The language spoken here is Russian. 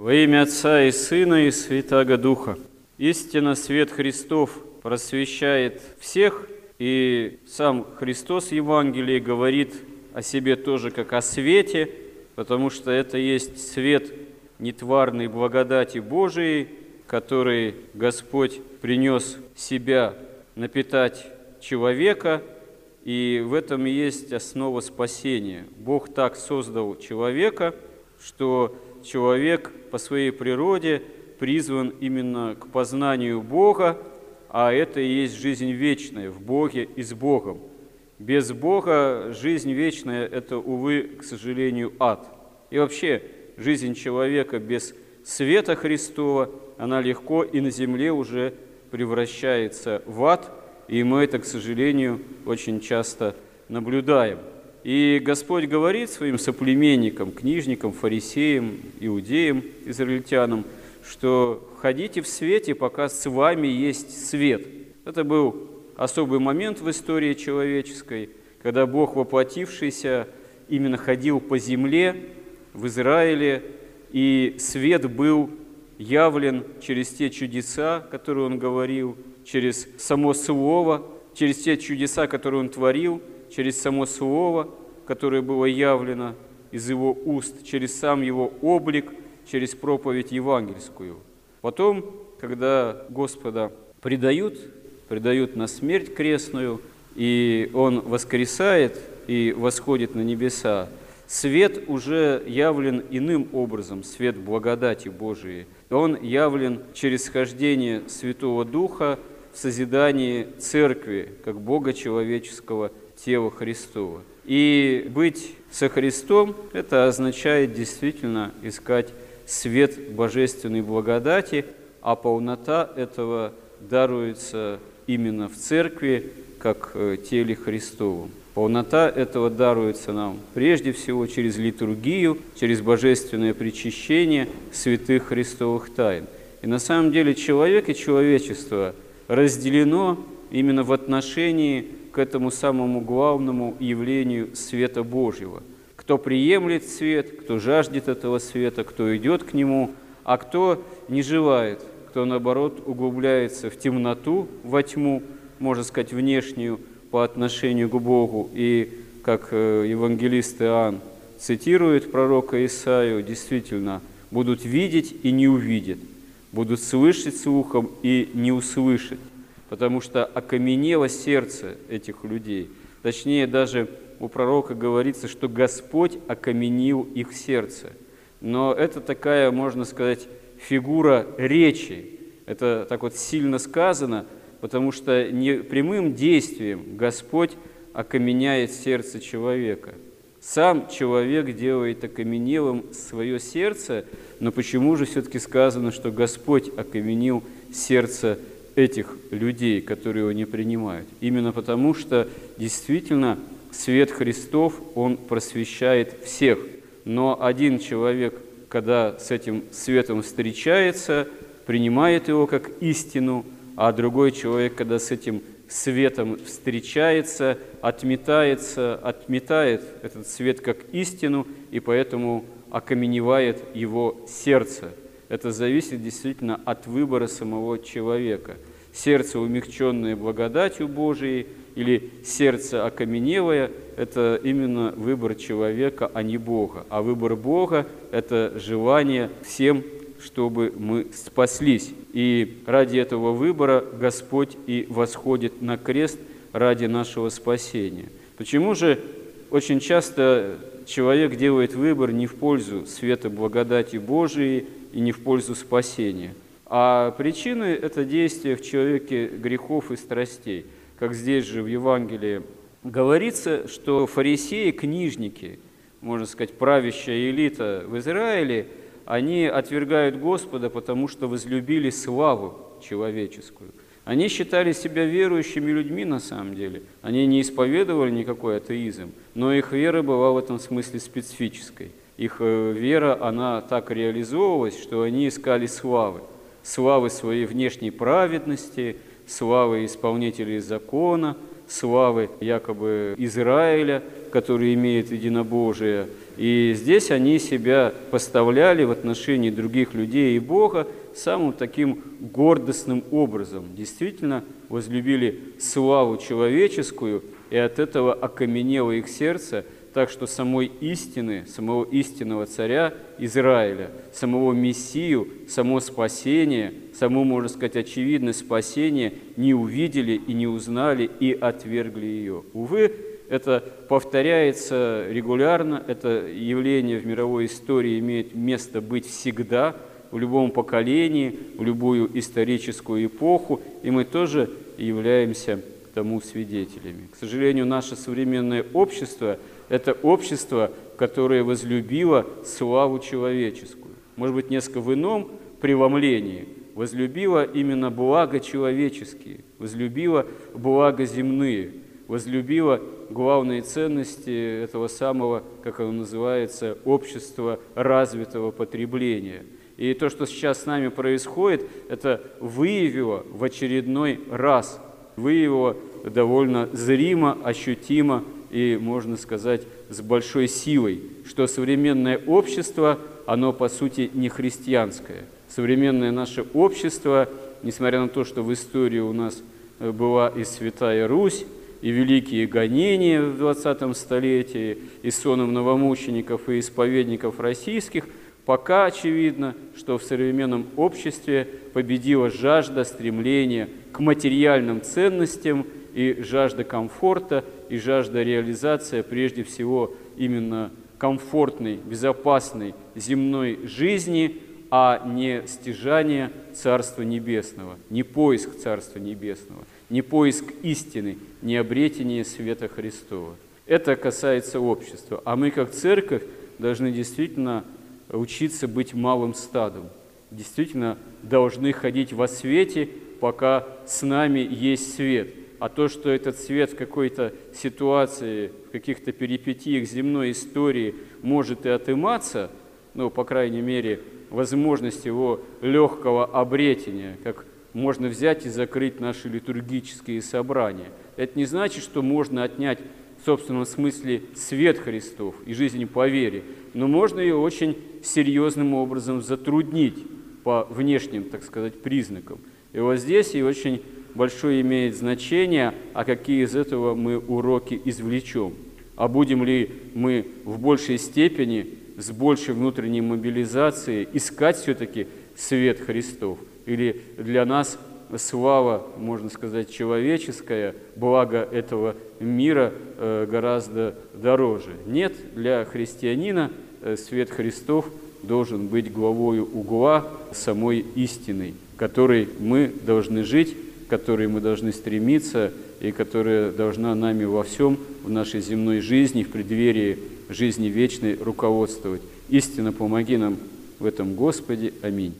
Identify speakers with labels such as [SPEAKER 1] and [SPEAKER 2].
[SPEAKER 1] Во имя Отца и Сына и Святаго Духа. Истинно свет Христов просвещает всех, и сам Христос в Евангелии говорит о себе тоже как о свете, потому что это есть свет нетварной благодати Божией, который Господь принес себя напитать человека, и в этом и есть основа спасения. Бог так создал человека, что человек по своей природе призван именно к познанию Бога, а это и есть жизнь вечная в Боге и с Богом. Без Бога жизнь вечная – это, увы, к сожалению, ад. И вообще, жизнь человека без света Христова, она легко и на земле уже превращается в ад, и мы это, к сожалению, очень часто наблюдаем. И Господь говорит своим соплеменникам, книжникам, фарисеям, иудеям, израильтянам, что ходите в свете, пока с вами есть свет. Это был особый момент в истории человеческой, когда Бог, воплотившийся, именно ходил по земле в Израиле, и свет был явлен через те чудеса, которые Он говорил, через само Слово, через те чудеса, которые Он творил – через само Слово, которое было явлено из Его уст, через сам Его облик, через проповедь евангельскую. Потом, когда Господа предают, предают на смерть крестную, и Он воскресает и восходит на небеса, свет уже явлен иным образом, свет благодати Божией. Он явлен через схождение Святого Духа в созидании Церкви, как Бога человеческого тело Христова. И быть со Христом – это означает действительно искать свет божественной благодати, а полнота этого даруется именно в церкви, как э, теле Христовом. Полнота этого даруется нам прежде всего через литургию, через божественное причащение святых христовых тайн. И на самом деле человек и человечество разделено именно в отношении к этому самому главному явлению света Божьего. Кто приемлет свет, кто жаждет этого света, кто идет к нему, а кто не желает, кто, наоборот, углубляется в темноту, во тьму, можно сказать, внешнюю по отношению к Богу. И, как э, евангелист Иоанн цитирует пророка Исаию, действительно, будут видеть и не увидят, будут слышать слухом и не услышать потому что окаменело сердце этих людей. Точнее, даже у пророка говорится, что Господь окаменил их сердце. Но это такая, можно сказать, фигура речи. Это так вот сильно сказано, потому что не прямым действием Господь окаменяет сердце человека. Сам человек делает окаменелым свое сердце, но почему же все-таки сказано, что Господь окаменил сердце этих людей, которые его не принимают. Именно потому, что действительно свет Христов, он просвещает всех. Но один человек, когда с этим светом встречается, принимает его как истину, а другой человек, когда с этим светом встречается, отметается, отметает этот свет как истину, и поэтому окаменевает его сердце. Это зависит действительно от выбора самого человека – сердце, умягченное благодатью Божией, или сердце окаменелое – это именно выбор человека, а не Бога. А выбор Бога – это желание всем, чтобы мы спаслись. И ради этого выбора Господь и восходит на крест ради нашего спасения. Почему же очень часто человек делает выбор не в пользу света благодати Божией и не в пользу спасения – а причины – это действия в человеке грехов и страстей. Как здесь же в Евангелии говорится, что фарисеи, книжники, можно сказать, правящая элита в Израиле, они отвергают Господа, потому что возлюбили славу человеческую. Они считали себя верующими людьми на самом деле. Они не исповедовали никакой атеизм, но их вера была в этом смысле специфической. Их э, вера, она так реализовывалась, что они искали славы славы своей внешней праведности, славы исполнителей закона, славы якобы Израиля, который имеет единобожие, И здесь они себя поставляли в отношении других людей и Бога самым таким гордостным образом. Действительно возлюбили славу человеческую, и от этого окаменело их сердце – так что самой истины, самого истинного царя Израиля, самого Мессию, само спасение, само, можно сказать, очевидное спасение не увидели и не узнали и отвергли ее. Увы, это повторяется регулярно, это явление в мировой истории имеет место быть всегда, в любом поколении, в любую историческую эпоху, и мы тоже являемся тому свидетелями. К сожалению, наше современное общество – это общество, которое возлюбило славу человеческую. Может быть, несколько в ином преломлении. Возлюбило именно благо человеческие, возлюбило благо земные, возлюбило главные ценности этого самого, как оно называется, общества развитого потребления. И то, что сейчас с нами происходит, это выявило в очередной раз, выявило довольно зримо, ощутимо и, можно сказать, с большой силой, что современное общество, оно по сути не христианское. Современное наше общество, несмотря на то, что в истории у нас э, была и Святая Русь, и великие гонения в 20 столетии, и соном новомучеников и исповедников российских, пока очевидно, что в современном обществе победила жажда, стремление к материальным ценностям – и жажда комфорта, и жажда реализации, прежде всего, именно комфортной, безопасной земной жизни, а не стяжание Царства Небесного, не поиск Царства Небесного, не поиск истины, не обретение света Христова. Это касается общества. А мы, как церковь, должны действительно учиться быть малым стадом, действительно должны ходить во свете, пока с нами есть свет – а то, что этот свет в какой-то ситуации, в каких-то перипетиях земной истории может и отыматься, ну, по крайней мере, возможность его легкого обретения, как можно взять и закрыть наши литургические собрания. Это не значит, что можно отнять в собственном смысле свет Христов и жизнь по вере, но можно ее очень серьезным образом затруднить по внешним, так сказать, признакам. И вот здесь и очень большое имеет значение, а какие из этого мы уроки извлечем. А будем ли мы в большей степени, с большей внутренней мобилизацией искать все-таки свет Христов? Или для нас слава, можно сказать, человеческая, благо этого мира э, гораздо дороже? Нет, для христианина э, свет Христов должен быть главою угла самой истиной, которой мы должны жить которой мы должны стремиться и которая должна нами во всем в нашей земной жизни, в преддверии жизни вечной руководствовать. Истинно помоги нам в этом, Господи. Аминь.